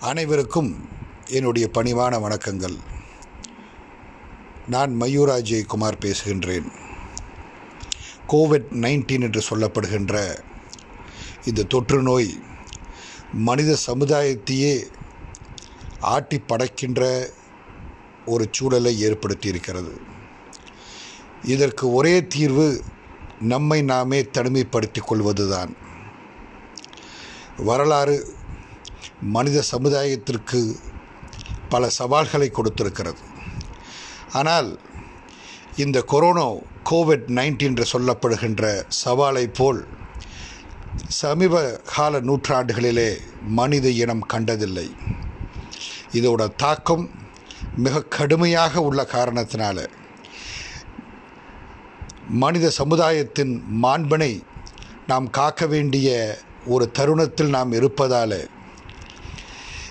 அனைவருக்கும் என்னுடைய பணிவான வணக்கங்கள். நான் மயூரா ஜெயக்குமார் பேசுகின்றேன். கோவிட் நைன்டீன் என்று சொல்லப்படுகின்ற இந்த தொற்று நோய் மனித சமுதாயத்தையே ஆட்டி படைக்கின்ற ஒரு சூழலை ஏற்படுத்தி இருக்கிறது இதற்கு ஒரே தீர்வு நம்மை நாமே தனிமைப்படுத்திக் கொள்வதுதான். வரலாறு மனித சமுதாயத்திற்கு பல சவால்களை கொடுத்திருக்கிறது. ஆனால் இந்த கொரோனா கோவிட் நைன்டீன் என்று சொல்லப்படுகின்ற சவாலை போல் சமீப கால நூற்றாண்டுகளிலே மனித இனம் கண்டதில்லை. இதோட தாக்கம் மிக கடுமையாக உள்ள காரணத்தினால மனித சமுதாயத்தின் மாண்பனை நாம் காக்க வேண்டிய ஒரு தருணத்தில் நாம் இருப்பதால்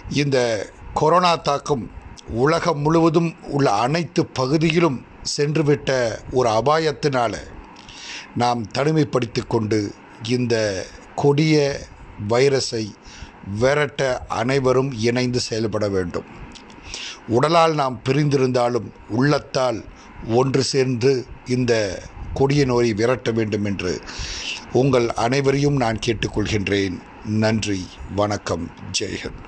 இந்த கொரோனா தாக்கம் உலகம் முழுவதும் உள்ள அனைத்து பகுதியிலும் சென்றுவிட்ட ஒரு அபாயத்தினால் நாம் தனிமைப்படுத்தி கொண்டு இந்த கொடிய வைரஸை விரட்ட அனைவரும் இணைந்து செயல்பட வேண்டும். உடலால் நாம் பிரிந்திருந்தாலும் உள்ளத்தால் ஒன்று சேர்ந்து இந்த கொடிய நோயை விரட்ட வேண்டும் என்று உங்கள் அனைவரையும் நான் கேட்டுக்கொள்கின்றேன். நன்றி வணக்கம் ஜெய்ஹிந்த்.